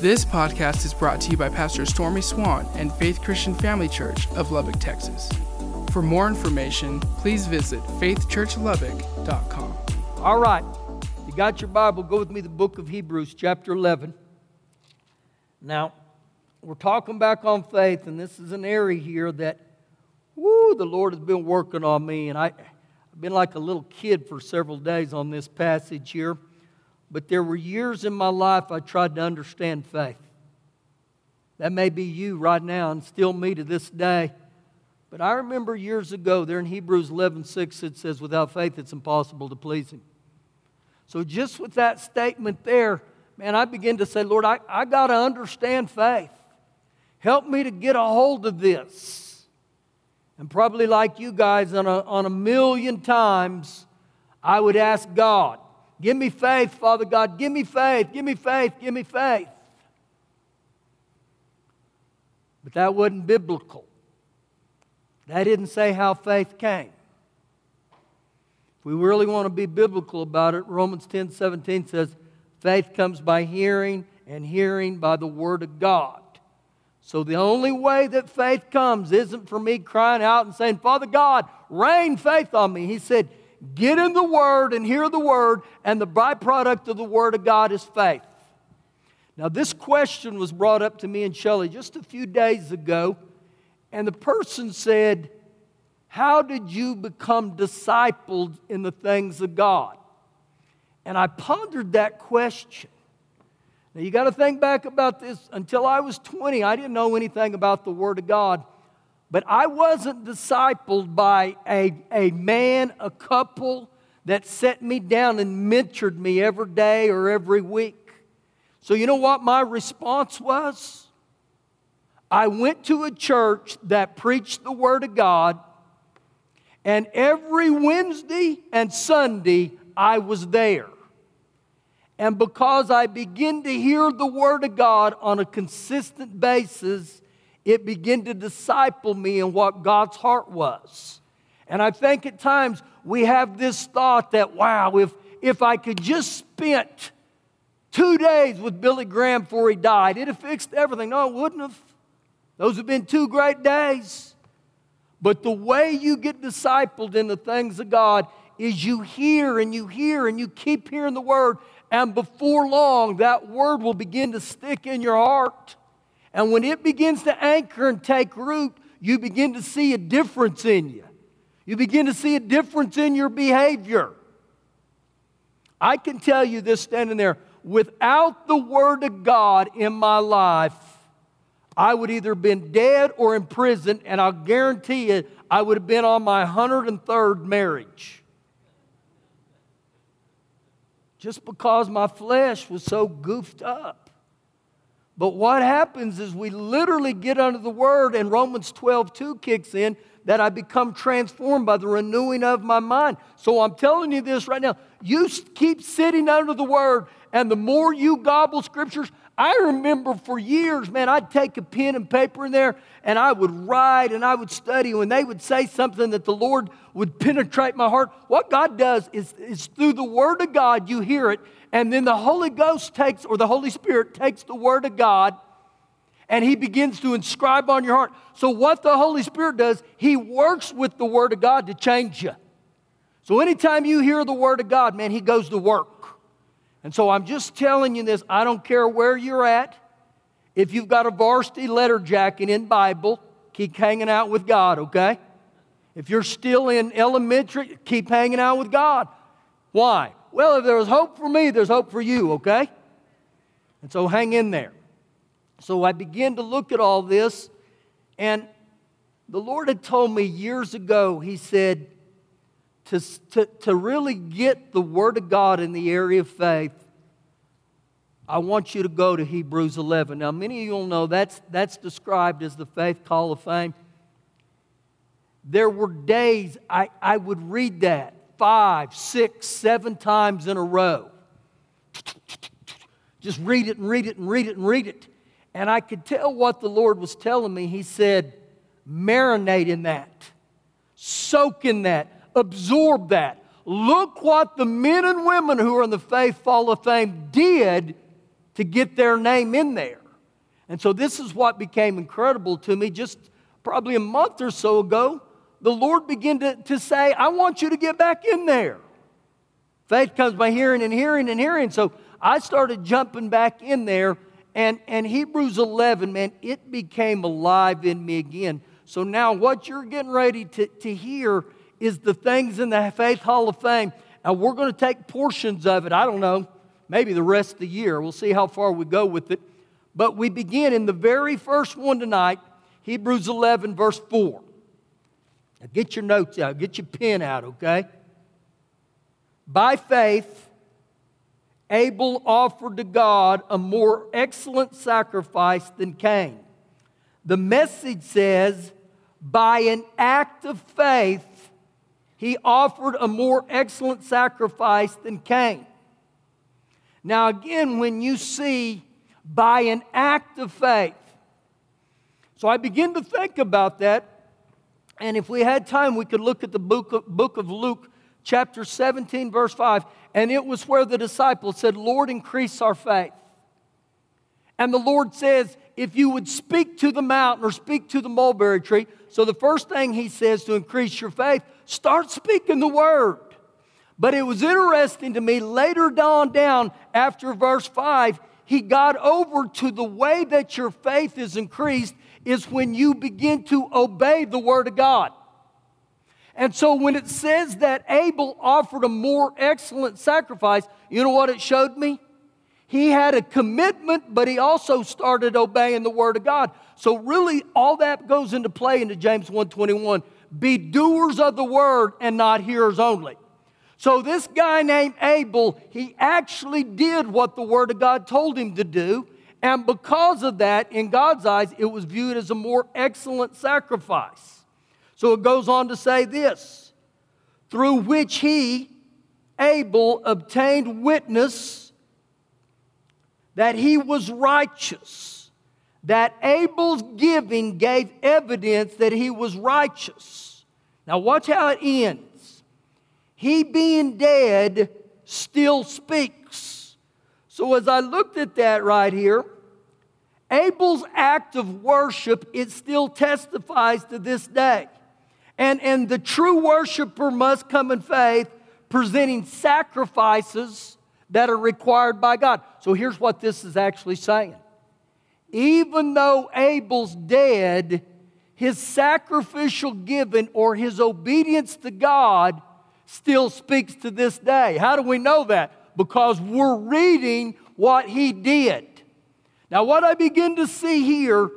This podcast is brought to you by Pastor Stormy Swann and Faith Christian Family Church of Lubbock, Texas. For more information, please visit faithchurchlubbock.com. All right. You got your Bible, go with me to the book of Hebrews, chapter 11. Now, we're talking back on faith, and this is an area here that, whoo, the Lord has been working on me, and I, I've been like a little kid for several days on this passage here. But there were years in my life I tried to understand faith. That may be you right now and still me to this day. But I remember years ago, there in Hebrews 11 6, it says, Without faith, it's impossible to please Him. So, just with that statement there, man, I begin to say, Lord, I, I got to understand faith. Help me to get a hold of this. And probably like you guys, on a, on a million times, I would ask God, Give me faith, Father God. Give me faith. Give me faith. Give me faith. But that wasn't biblical. That didn't say how faith came. If we really want to be biblical about it, Romans 10 17 says, faith comes by hearing, and hearing by the Word of God. So the only way that faith comes isn't for me crying out and saying, Father God, rain faith on me. He said, Get in the Word and hear the Word, and the byproduct of the Word of God is faith. Now, this question was brought up to me and Shelley just a few days ago, and the person said, How did you become discipled in the things of God? And I pondered that question. Now, you got to think back about this. Until I was 20, I didn't know anything about the Word of God. But I wasn't discipled by a, a man, a couple that set me down and mentored me every day or every week. So, you know what my response was? I went to a church that preached the Word of God, and every Wednesday and Sunday I was there. And because I began to hear the Word of God on a consistent basis, it began to disciple me in what God's heart was. And I think at times we have this thought that, wow, if, if I could just spent two days with Billy Graham before he died, it'd have fixed everything. No, it wouldn't have. Those have been two great days. But the way you get discipled in the things of God is you hear and you hear and you keep hearing the word, and before long, that word will begin to stick in your heart. And when it begins to anchor and take root, you begin to see a difference in you. You begin to see a difference in your behavior. I can tell you this standing there without the Word of God in my life, I would either been dead or in prison, and I'll guarantee you, I would have been on my 103rd marriage. Just because my flesh was so goofed up. But what happens is we literally get under the word, and Romans 12 2 kicks in that I become transformed by the renewing of my mind. So I'm telling you this right now. You keep sitting under the word, and the more you gobble scriptures, I remember for years, man, I'd take a pen and paper in there and I would write and I would study. When they would say something that the Lord would penetrate my heart, what God does is, is through the Word of God, you hear it, and then the Holy Ghost takes, or the Holy Spirit takes the Word of God and He begins to inscribe on your heart. So, what the Holy Spirit does, He works with the Word of God to change you. So, anytime you hear the Word of God, man, He goes to work. And so, I'm just telling you this I don't care where you're at. If you've got a varsity letter jacket in Bible, keep hanging out with God, okay? If you're still in elementary, keep hanging out with God. Why? Well, if there was hope for me, there's hope for you, okay? And so hang in there. So I began to look at all this, and the Lord had told me years ago, He said, to, to, to really get the Word of God in the area of faith, I want you to go to Hebrews 11. Now, many of you will know that's, that's described as the Faith Hall of Fame. There were days I, I would read that five, six, seven times in a row. Just read it and read it and read it and read it. And I could tell what the Lord was telling me. He said, marinate in that, soak in that, absorb that. Look what the men and women who are in the Faith Hall of Fame did to get their name in there. And so this is what became incredible to me just probably a month or so ago. The Lord began to, to say, I want you to get back in there. Faith comes by hearing and hearing and hearing. So I started jumping back in there. And, and Hebrews 11, man, it became alive in me again. So now what you're getting ready to, to hear is the things in the Faith Hall of Fame. And we're going to take portions of it. I don't know, maybe the rest of the year. We'll see how far we go with it. But we begin in the very first one tonight, Hebrews 11, verse 4. Now get your notes out, get your pen out, okay? By faith, Abel offered to God a more excellent sacrifice than Cain. The message says, by an act of faith, he offered a more excellent sacrifice than Cain. Now, again, when you see by an act of faith, so I begin to think about that. And if we had time, we could look at the book of, book of Luke, chapter 17, verse 5. And it was where the disciples said, Lord, increase our faith. And the Lord says, if you would speak to the mountain or speak to the mulberry tree. So the first thing he says to increase your faith, start speaking the word. But it was interesting to me later on down after verse 5, he got over to the way that your faith is increased is when you begin to obey the word of God. And so when it says that Abel offered a more excellent sacrifice, you know what it showed me? He had a commitment, but he also started obeying the word of God. So really all that goes into play into James 1:21. Be doers of the word and not hearers only. So this guy named Abel, he actually did what the word of God told him to do, and because of that, in God's eyes, it was viewed as a more excellent sacrifice. So it goes on to say this, through which he Abel obtained witness that he was righteous, that Abel's giving gave evidence that he was righteous. Now, watch how it ends. He being dead still speaks. So, as I looked at that right here, Abel's act of worship, it still testifies to this day. And, and the true worshiper must come in faith, presenting sacrifices that are required by God. So here's what this is actually saying. Even though Abel's dead, his sacrificial giving or his obedience to God still speaks to this day. How do we know that? Because we're reading what he did. Now, what I begin to see here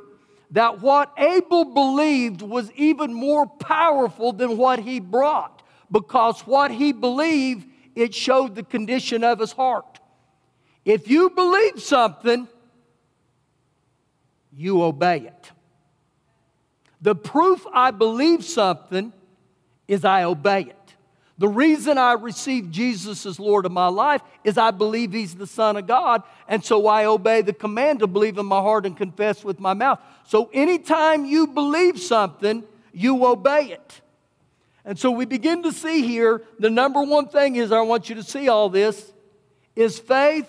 that what Abel believed was even more powerful than what he brought because what he believed it showed the condition of his heart. If you believe something, you obey it. The proof I believe something is I obey it. The reason I received Jesus as Lord of my life is I believe He's the Son of God, and so I obey the command to believe in my heart and confess with my mouth. So anytime you believe something, you obey it. And so we begin to see here the number one thing is I want you to see all this is faith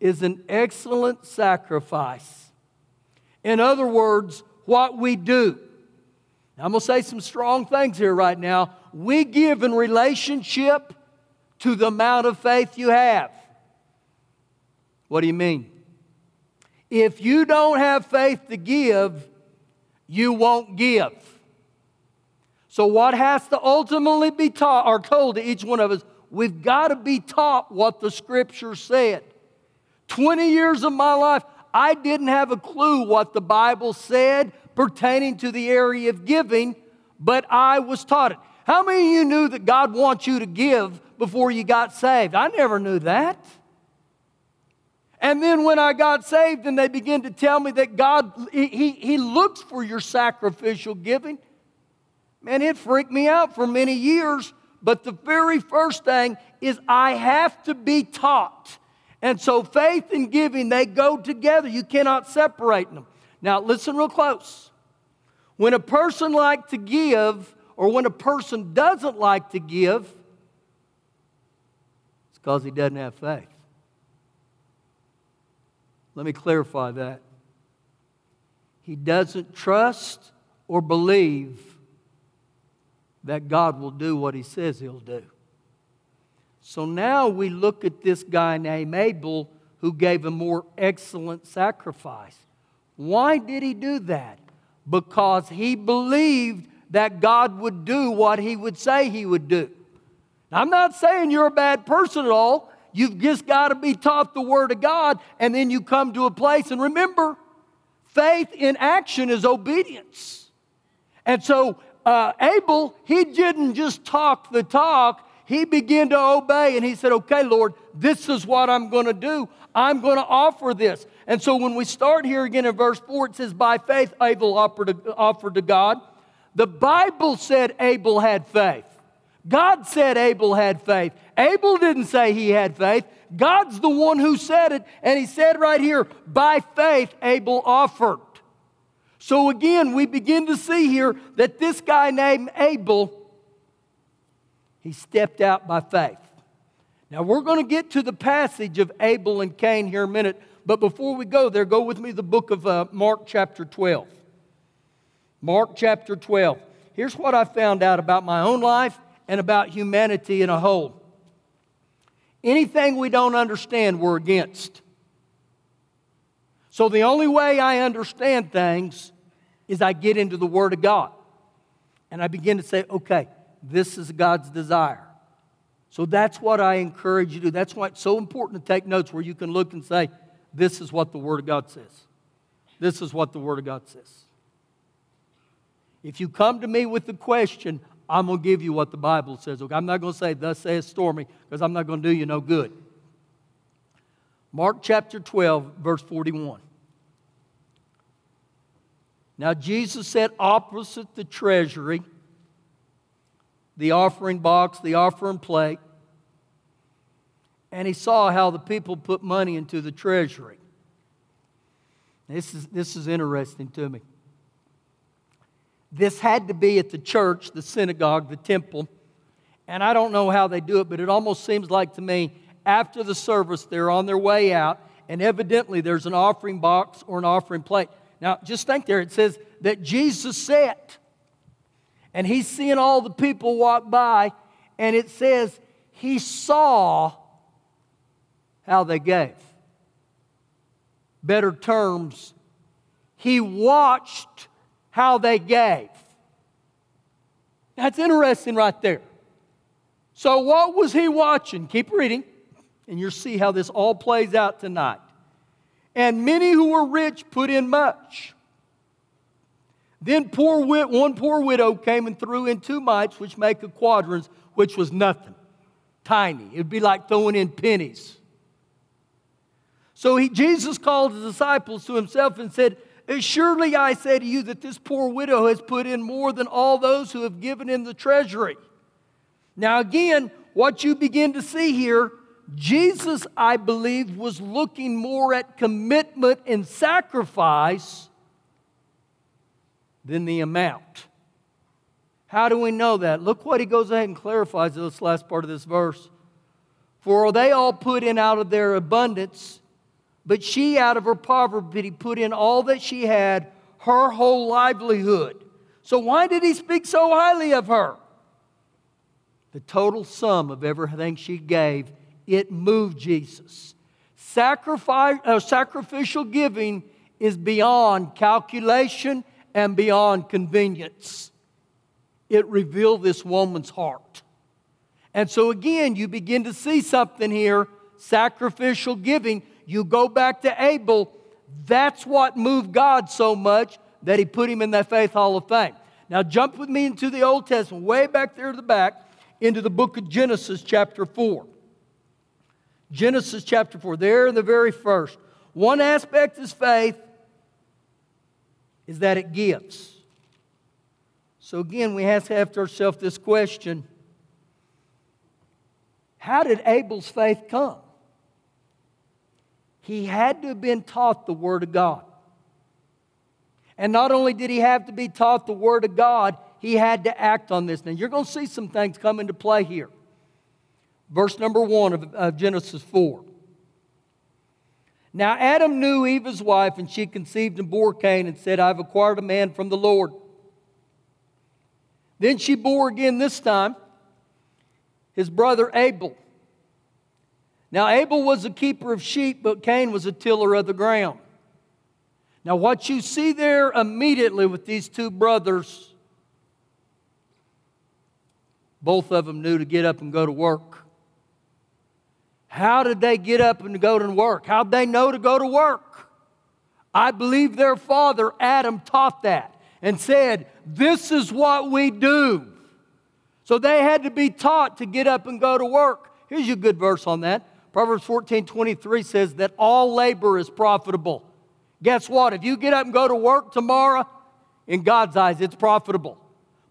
is an excellent sacrifice. In other words, what we do. Now, I'm going to say some strong things here right now. We give in relationship to the amount of faith you have. What do you mean? If you don't have faith to give, you won't give. So, what has to ultimately be taught or told to each one of us? We've got to be taught what the scripture said. 20 years of my life, I didn't have a clue what the Bible said pertaining to the area of giving, but I was taught it. How many of you knew that God wants you to give before you got saved? I never knew that. And then when I got saved and they began to tell me that God, He, he looks for your sacrificial giving, Man, it freaked me out for many years. But the very first thing is I have to be taught. And so faith and giving, they go together. You cannot separate them. Now, listen real close. When a person like to give, or when a person doesn't like to give, it's because he doesn't have faith. Let me clarify that. He doesn't trust or believe that God will do what he says he'll do. So now we look at this guy named Abel who gave a more excellent sacrifice. Why did he do that? Because he believed that God would do what he would say he would do. Now, I'm not saying you're a bad person at all. You've just got to be taught the Word of God, and then you come to a place. And remember, faith in action is obedience. And so, uh, Abel, he didn't just talk the talk, he began to obey, and he said, Okay, Lord, this is what I'm going to do. I'm going to offer this. And so, when we start here again in verse 4, it says, By faith, Abel offered to, offered to God. The Bible said Abel had faith. God said Abel had faith. Abel didn't say he had faith. God's the one who said it. And he said right here, by faith, Abel offered. So again, we begin to see here that this guy named Abel, he stepped out by faith. Now we're going to get to the passage of Abel and Cain here in a minute. But before we go there, go with me the book of uh, Mark, chapter 12. Mark, chapter 12. Here's what I found out about my own life and about humanity in a whole. Anything we don't understand, we're against. So the only way I understand things is I get into the Word of God. And I begin to say, okay, this is God's desire. So that's what I encourage you to do. That's why it's so important to take notes where you can look and say, this is what the Word of God says. This is what the Word of God says. If you come to me with the question, I'm going to give you what the Bible says. Okay? I'm not going to say, Thus says Stormy, because I'm not going to do you no good. Mark chapter 12, verse 41. Now, Jesus sat opposite the treasury, the offering box, the offering plate, and he saw how the people put money into the treasury. This is, this is interesting to me. This had to be at the church, the synagogue, the temple. And I don't know how they do it, but it almost seems like to me after the service, they're on their way out, and evidently there's an offering box or an offering plate. Now, just think there, it says that Jesus sat, and he's seeing all the people walk by, and it says he saw how they gave. Better terms, he watched how they gave. That's interesting right there. So, what was he watching? Keep reading, and you'll see how this all plays out tonight. And many who were rich put in much. Then poor wit, one poor widow came and threw in two mites, which make a quadrans, which was nothing, tiny. It would be like throwing in pennies. So he, Jesus called his disciples to himself and said, Surely I say to you that this poor widow has put in more than all those who have given in the treasury. Now, again, what you begin to see here, Jesus, I believe, was looking more at commitment and sacrifice than the amount. How do we know that? Look what he goes ahead and clarifies in this last part of this verse. For they all put in out of their abundance but she, out of her poverty, put in all that she had, her whole livelihood. So, why did he speak so highly of her? The total sum of everything she gave, it moved Jesus. Sacrifice, uh, sacrificial giving is beyond calculation and beyond convenience. It revealed this woman's heart. And so, again, you begin to see something here sacrificial giving you go back to Abel, that's what moved God so much that he put him in that faith hall of fame. Now, jump with me into the Old Testament, way back there to the back, into the book of Genesis, chapter 4. Genesis chapter 4, there in the very first. One aspect is faith is that it gives. So again, we have to ask ourselves this question How did Abel's faith come? He had to have been taught the Word of God. And not only did he have to be taught the Word of God, he had to act on this. Now, you're going to see some things come into play here. Verse number one of, of Genesis 4. Now Adam knew Eve, his wife, and she conceived and bore Cain and said, I've acquired a man from the Lord. Then she bore again this time his brother Abel. Now Abel was a keeper of sheep, but Cain was a tiller of the ground. Now, what you see there immediately with these two brothers, both of them knew to get up and go to work. How did they get up and go to work? How'd they know to go to work? I believe their father, Adam, taught that and said, This is what we do. So they had to be taught to get up and go to work. Here's a good verse on that. Proverbs 14 23 says that all labor is profitable. Guess what? If you get up and go to work tomorrow, in God's eyes, it's profitable.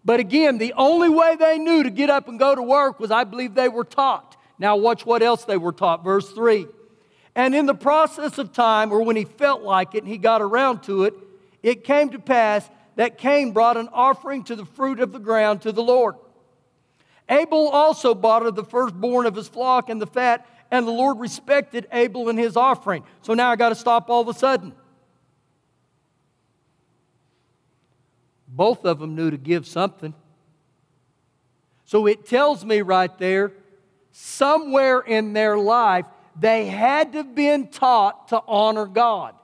But again, the only way they knew to get up and go to work was I believe they were taught. Now, watch what else they were taught. Verse 3. And in the process of time, or when he felt like it and he got around to it, it came to pass that Cain brought an offering to the fruit of the ground to the Lord. Abel also brought of the firstborn of his flock and the fat, and the Lord respected Abel and his offering. So now I got to stop all of a sudden. Both of them knew to give something. So it tells me right there, somewhere in their life, they had to have been taught to honor God.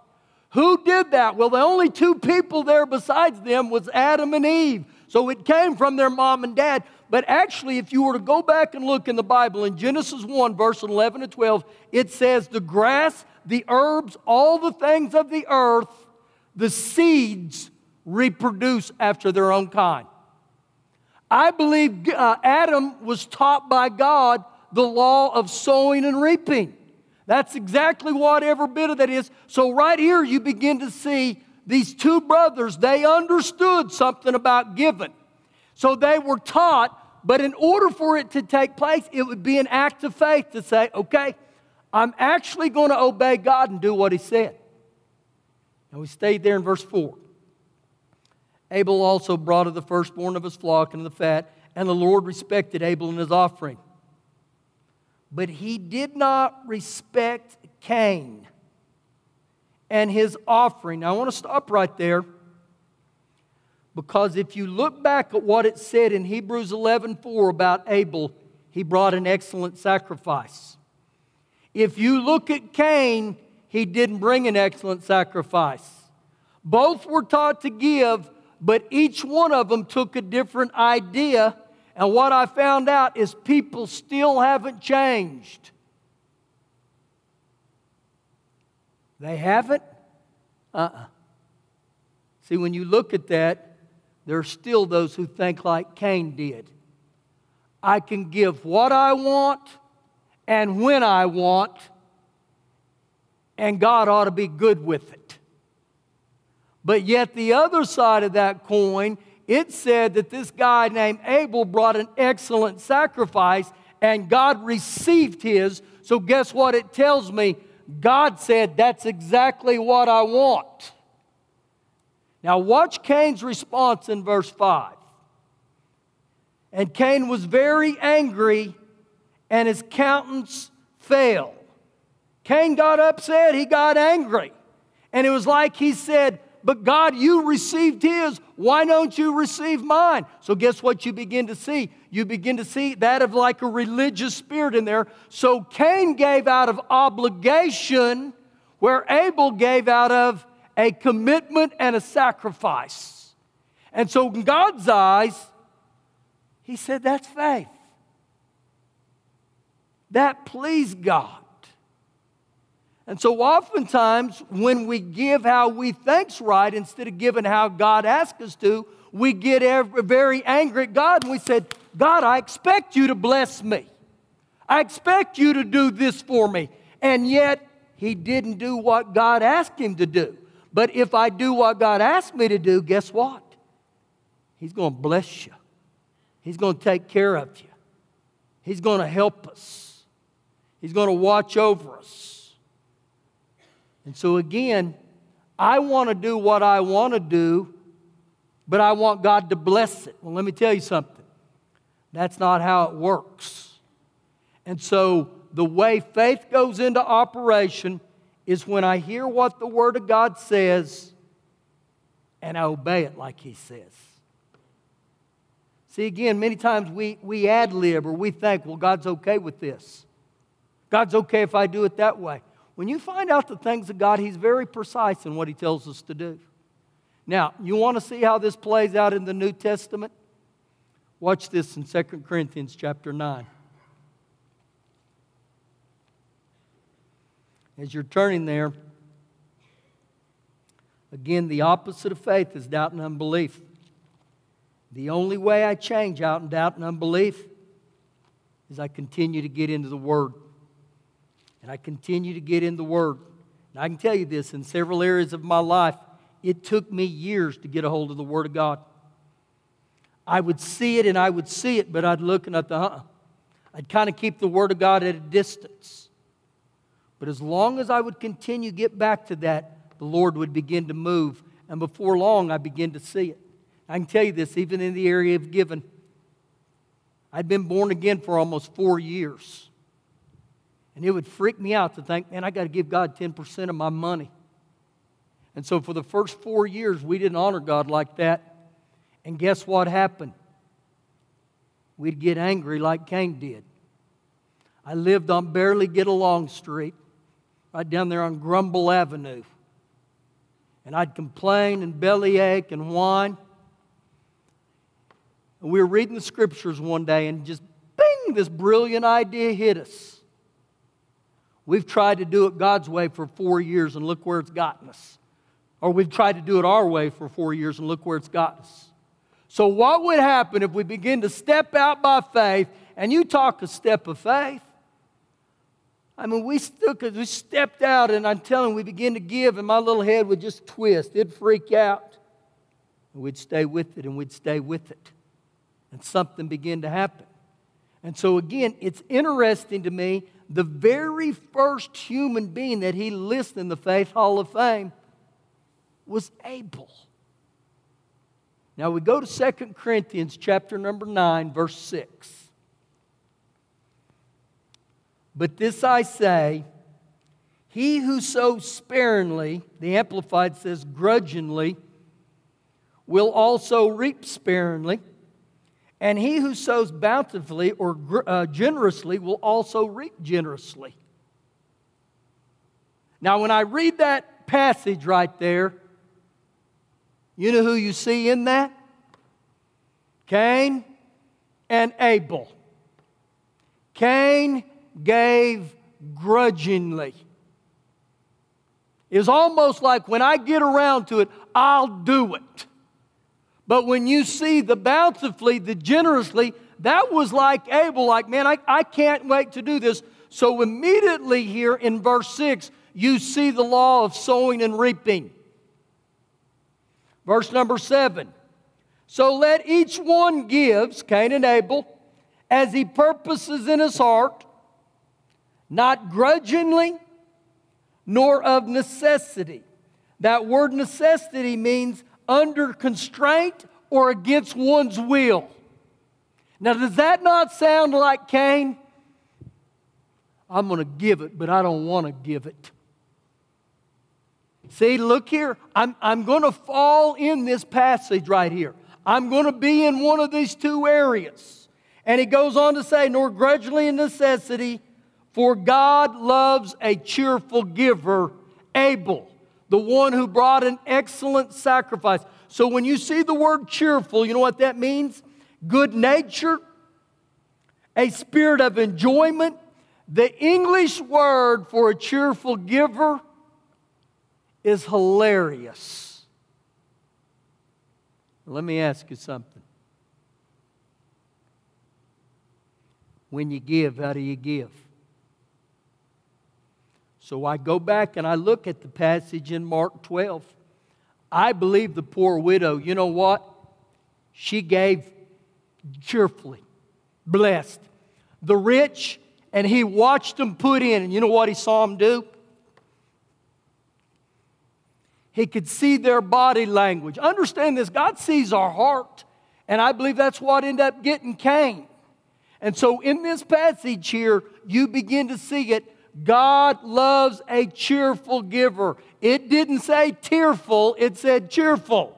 Who did that? Well, the only two people there besides them was Adam and Eve. So it came from their mom and dad. But actually, if you were to go back and look in the Bible, in Genesis 1, verse 11 to 12, it says, The grass, the herbs, all the things of the earth, the seeds reproduce after their own kind. I believe uh, Adam was taught by God the law of sowing and reaping. That's exactly what every bit of that is. So, right here, you begin to see these two brothers, they understood something about giving. So, they were taught, but in order for it to take place, it would be an act of faith to say, okay, I'm actually going to obey God and do what He said. And we stayed there in verse 4. Abel also brought of the firstborn of his flock and the fat, and the Lord respected Abel and his offering. But he did not respect Cain and his offering. Now, I want to stop right there because if you look back at what it said in Hebrews 11:4 about Abel, he brought an excellent sacrifice. If you look at Cain, he didn't bring an excellent sacrifice. Both were taught to give, but each one of them took a different idea. And what I found out is people still haven't changed. They haven't? Uh uh-uh. uh See, when you look at that, there are still those who think like Cain did. I can give what I want and when I want, and God ought to be good with it. But yet, the other side of that coin, it said that this guy named Abel brought an excellent sacrifice and God received his. So, guess what it tells me? God said, That's exactly what I want. Now, watch Cain's response in verse 5. And Cain was very angry, and his countenance fell. Cain got upset, he got angry. And it was like he said, but God, you received his. Why don't you receive mine? So, guess what you begin to see? You begin to see that of like a religious spirit in there. So, Cain gave out of obligation, where Abel gave out of a commitment and a sacrifice. And so, in God's eyes, he said, That's faith. That pleased God. And so, oftentimes, when we give how we thanks right instead of giving how God asks us to, we get very angry at God and we said, God, I expect you to bless me. I expect you to do this for me. And yet, he didn't do what God asked him to do. But if I do what God asked me to do, guess what? He's going to bless you. He's going to take care of you. He's going to help us. He's going to watch over us. And so, again, I want to do what I want to do, but I want God to bless it. Well, let me tell you something. That's not how it works. And so, the way faith goes into operation is when I hear what the Word of God says and I obey it like He says. See, again, many times we, we ad lib or we think, well, God's okay with this. God's okay if I do it that way. When you find out the things of God, He's very precise in what He tells us to do. Now, you want to see how this plays out in the New Testament? Watch this in 2 Corinthians chapter 9. As you're turning there, again, the opposite of faith is doubt and unbelief. The only way I change out and doubt and unbelief is I continue to get into the Word. And I continue to get in the Word. And I can tell you this in several areas of my life, it took me years to get a hold of the Word of God. I would see it and I would see it, but I'd look and I'd, uh I'd kind of keep the Word of God at a distance. But as long as I would continue to get back to that, the Lord would begin to move. And before long, I begin to see it. I can tell you this, even in the area of giving. I'd been born again for almost four years. And it would freak me out to think, man, I got to give God 10% of my money. And so for the first four years, we didn't honor God like that. And guess what happened? We'd get angry like Cain did. I lived on Barely Get Along Street right down there on Grumble Avenue. And I'd complain and bellyache and whine. And we were reading the scriptures one day, and just bing, this brilliant idea hit us. We've tried to do it God's way for four years, and look where it's gotten us. Or we've tried to do it our way for four years, and look where it's gotten us. So, what would happen if we begin to step out by faith? And you talk a step of faith. I mean, we still, because we stepped out, and I'm telling you, we begin to give, and my little head would just twist. It'd freak out. We'd stay with it, and we'd stay with it. And something began to happen. And so, again, it's interesting to me the very first human being that he lists in the Faith Hall of Fame was Abel. Now we go to 2 Corinthians chapter number 9, verse 6. But this I say he who sows sparingly, the Amplified says grudgingly, will also reap sparingly. And he who sows bountifully or uh, generously will also reap generously. Now, when I read that passage right there, you know who you see in that? Cain and Abel. Cain gave grudgingly. It's almost like when I get around to it, I'll do it. But when you see the bountifully, the generously, that was like Abel, like, man, I, I can't wait to do this. So immediately here in verse 6, you see the law of sowing and reaping. Verse number 7. So let each one gives, Cain and Abel, as he purposes in his heart, not grudgingly, nor of necessity. That word necessity means under constraint or against one's will. Now, does that not sound like Cain? I'm going to give it, but I don't want to give it. See, look here. I'm, I'm going to fall in this passage right here. I'm going to be in one of these two areas. And he goes on to say, nor grudgingly in necessity, for God loves a cheerful giver, Abel, the one who brought an excellent sacrifice. So when you see the word cheerful, you know what that means? Good nature, a spirit of enjoyment. The English word for a cheerful giver is hilarious. Let me ask you something. When you give, how do you give? So I go back and I look at the passage in Mark 12. I believe the poor widow, you know what? She gave cheerfully, blessed. The rich, and he watched them put in, and you know what he saw them do? He could see their body language. Understand this God sees our heart, and I believe that's what ended up getting Cain. And so in this passage here, you begin to see it God loves a cheerful giver. It didn't say tearful, it said cheerful.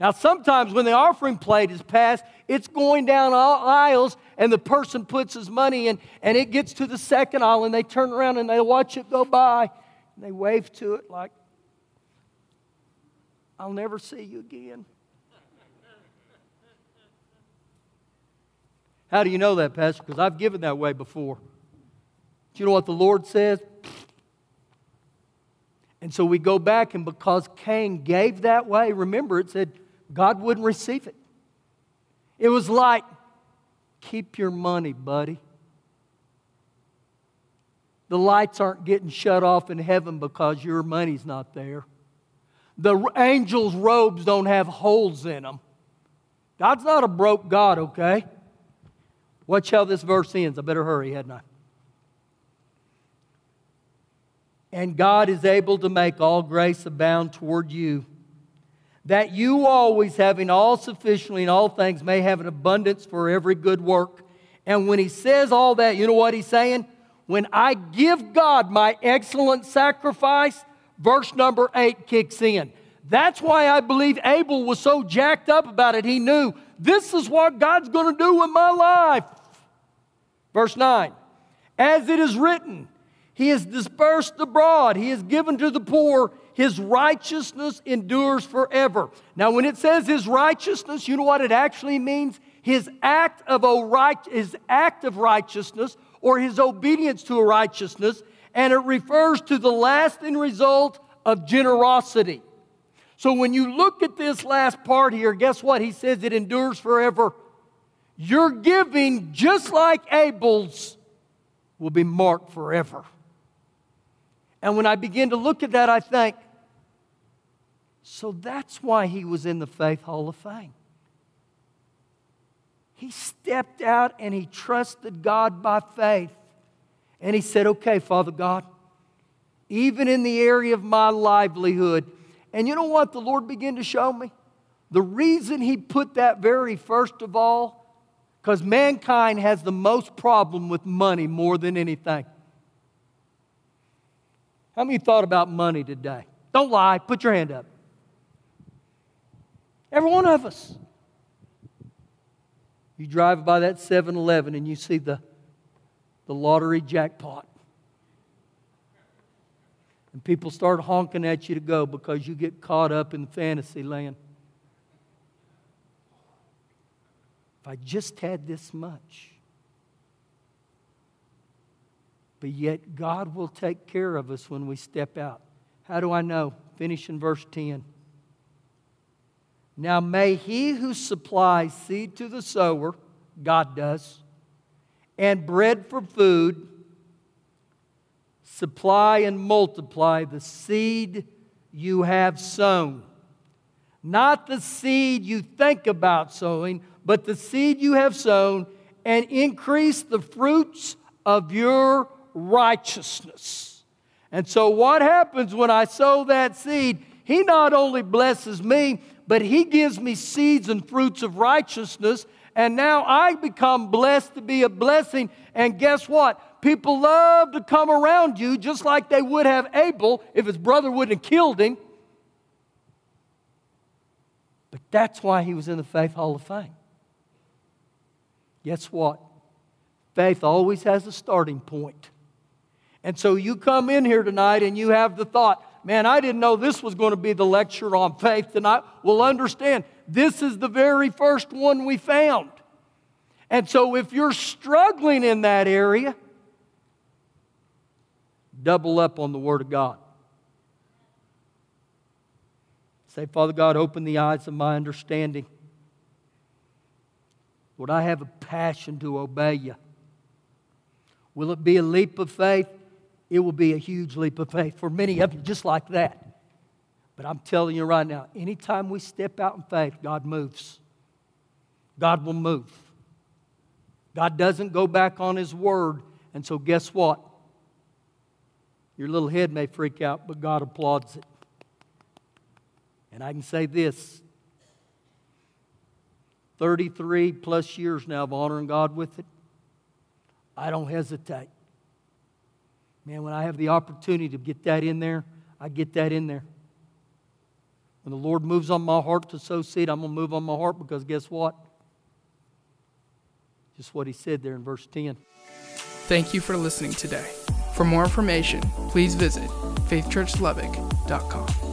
Now, sometimes when the offering plate is passed, it's going down all aisles, and the person puts his money in, and it gets to the second aisle, and they turn around and they watch it go by, and they wave to it like, I'll never see you again. How do you know that, Pastor? Because I've given that way before. You know what the Lord says? And so we go back, and because Cain gave that way, remember it said God wouldn't receive it. It was like, keep your money, buddy. The lights aren't getting shut off in heaven because your money's not there. The angels' robes don't have holes in them. God's not a broke God, okay? Watch how this verse ends. I better hurry, hadn't I? And God is able to make all grace abound toward you, that you always, having all sufficiently in all things, may have an abundance for every good work. And when he says all that, you know what he's saying? When I give God my excellent sacrifice, verse number eight kicks in. That's why I believe Abel was so jacked up about it. He knew this is what God's going to do with my life. Verse 9 As it is written, He has dispersed abroad, He has given to the poor, His righteousness endures forever. Now, when it says His righteousness, you know what it actually means? His act of, a right, his act of righteousness or his obedience to a righteousness, and it refers to the lasting result of generosity. So when you look at this last part here, guess what? He says it endures forever. Your giving, just like Abel's, will be marked forever. And when I begin to look at that, I think, so that's why he was in the Faith Hall of Fame. He stepped out and he trusted God by faith. And he said, Okay, Father God, even in the area of my livelihood. And you know what the Lord began to show me? The reason he put that very first of all, because mankind has the most problem with money more than anything. How many thought about money today? Don't lie, put your hand up. Every one of us. You drive by that 7 Eleven and you see the, the lottery jackpot. And people start honking at you to go because you get caught up in fantasy land. If I just had this much. But yet, God will take care of us when we step out. How do I know? Finish in verse 10. Now, may he who supplies seed to the sower, God does, and bread for food, supply and multiply the seed you have sown. Not the seed you think about sowing, but the seed you have sown, and increase the fruits of your righteousness. And so, what happens when I sow that seed? He not only blesses me, but He gives me seeds and fruits of righteousness. And now I become blessed to be a blessing. And guess what? People love to come around you just like they would have Abel if his brother wouldn't have killed him. But that's why he was in the Faith Hall of Fame. Guess what? Faith always has a starting point. And so you come in here tonight and you have the thought, man, I didn't know this was going to be the lecture on faith tonight. Well, understand, this is the very first one we found. And so if you're struggling in that area, double up on the Word of God. Say, Father God, open the eyes of my understanding. Would I have a passion to obey you. Will it be a leap of faith? It will be a huge leap of faith for many of you, just like that. But I'm telling you right now, anytime we step out in faith, God moves. God will move. God doesn't go back on His word. And so, guess what? Your little head may freak out, but God applauds it. And I can say this 33 plus years now of honoring God with it. I don't hesitate. Man, when I have the opportunity to get that in there, I get that in there. When the Lord moves on my heart to sow seed, I'm going to move on my heart because guess what? Just what he said there in verse 10. Thank you for listening today. For more information, please visit faithchurchlubbock.com.